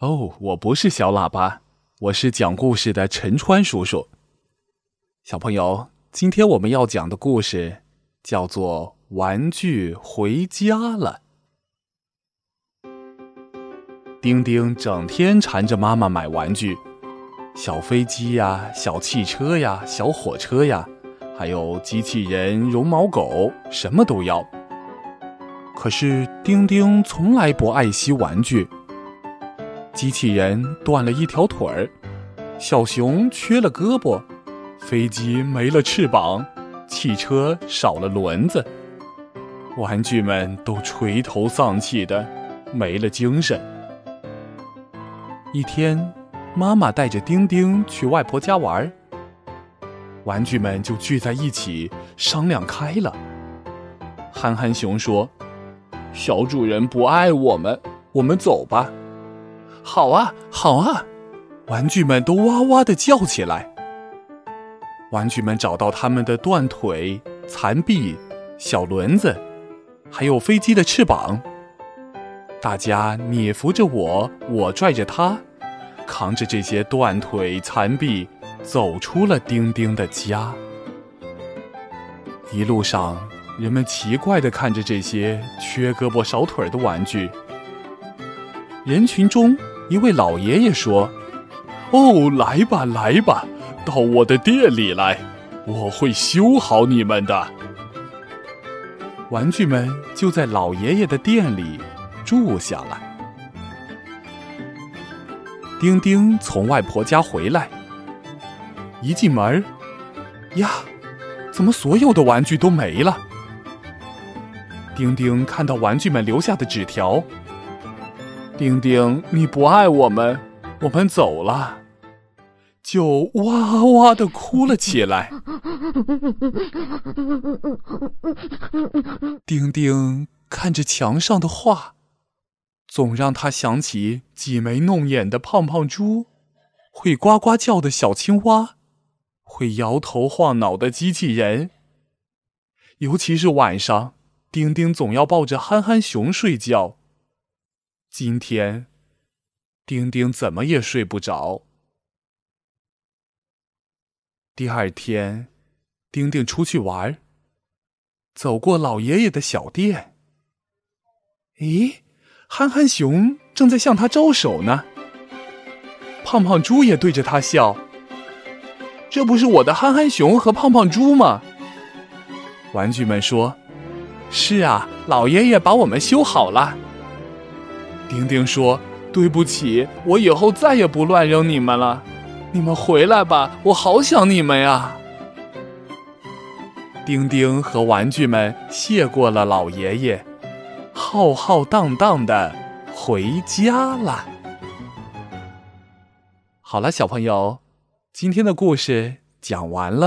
哦，我不是小喇叭，我是讲故事的陈川叔叔。小朋友，今天我们要讲的故事叫做《玩具回家了》。丁丁整天缠着妈妈买玩具，小飞机呀、小汽车呀、小火车呀，还有机器人、绒毛狗，什么都要。可是丁丁从来不爱惜玩具。机器人断了一条腿儿，小熊缺了胳膊，飞机没了翅膀，汽车少了轮子，玩具们都垂头丧气的，没了精神。一天，妈妈带着丁丁去外婆家玩，玩具们就聚在一起商量开了。憨憨熊说：“小主人不爱我们，我们走吧。”好啊，好啊！玩具们都哇哇的叫起来。玩具们找到他们的断腿、残臂、小轮子，还有飞机的翅膀。大家你扶着我，我拽着他，扛着这些断腿、残臂，走出了丁丁的家。一路上，人们奇怪的看着这些缺胳膊少腿的玩具。人群中。一位老爷爷说：“哦，来吧，来吧，到我的店里来，我会修好你们的。”玩具们就在老爷爷的店里住下了。丁丁从外婆家回来，一进门，呀，怎么所有的玩具都没了？丁丁看到玩具们留下的纸条。丁丁，你不爱我们，我们走了，就哇哇的哭了起来。丁丁看着墙上的画，总让他想起挤眉弄眼的胖胖猪，会呱呱叫的小青蛙，会摇头晃脑的机器人。尤其是晚上，丁丁总要抱着憨憨熊睡觉。今天，丁丁怎么也睡不着。第二天，丁丁出去玩，走过老爷爷的小店。咦，憨憨熊正在向他招手呢。胖胖猪也对着他笑。这不是我的憨憨熊和胖胖猪吗？玩具们说：“是啊，老爷爷把我们修好了。”丁丁说：“对不起，我以后再也不乱扔你们了。你们回来吧，我好想你们呀。”丁丁和玩具们谢过了老爷爷，浩浩荡荡的回家了。好了，小朋友，今天的故事讲完了。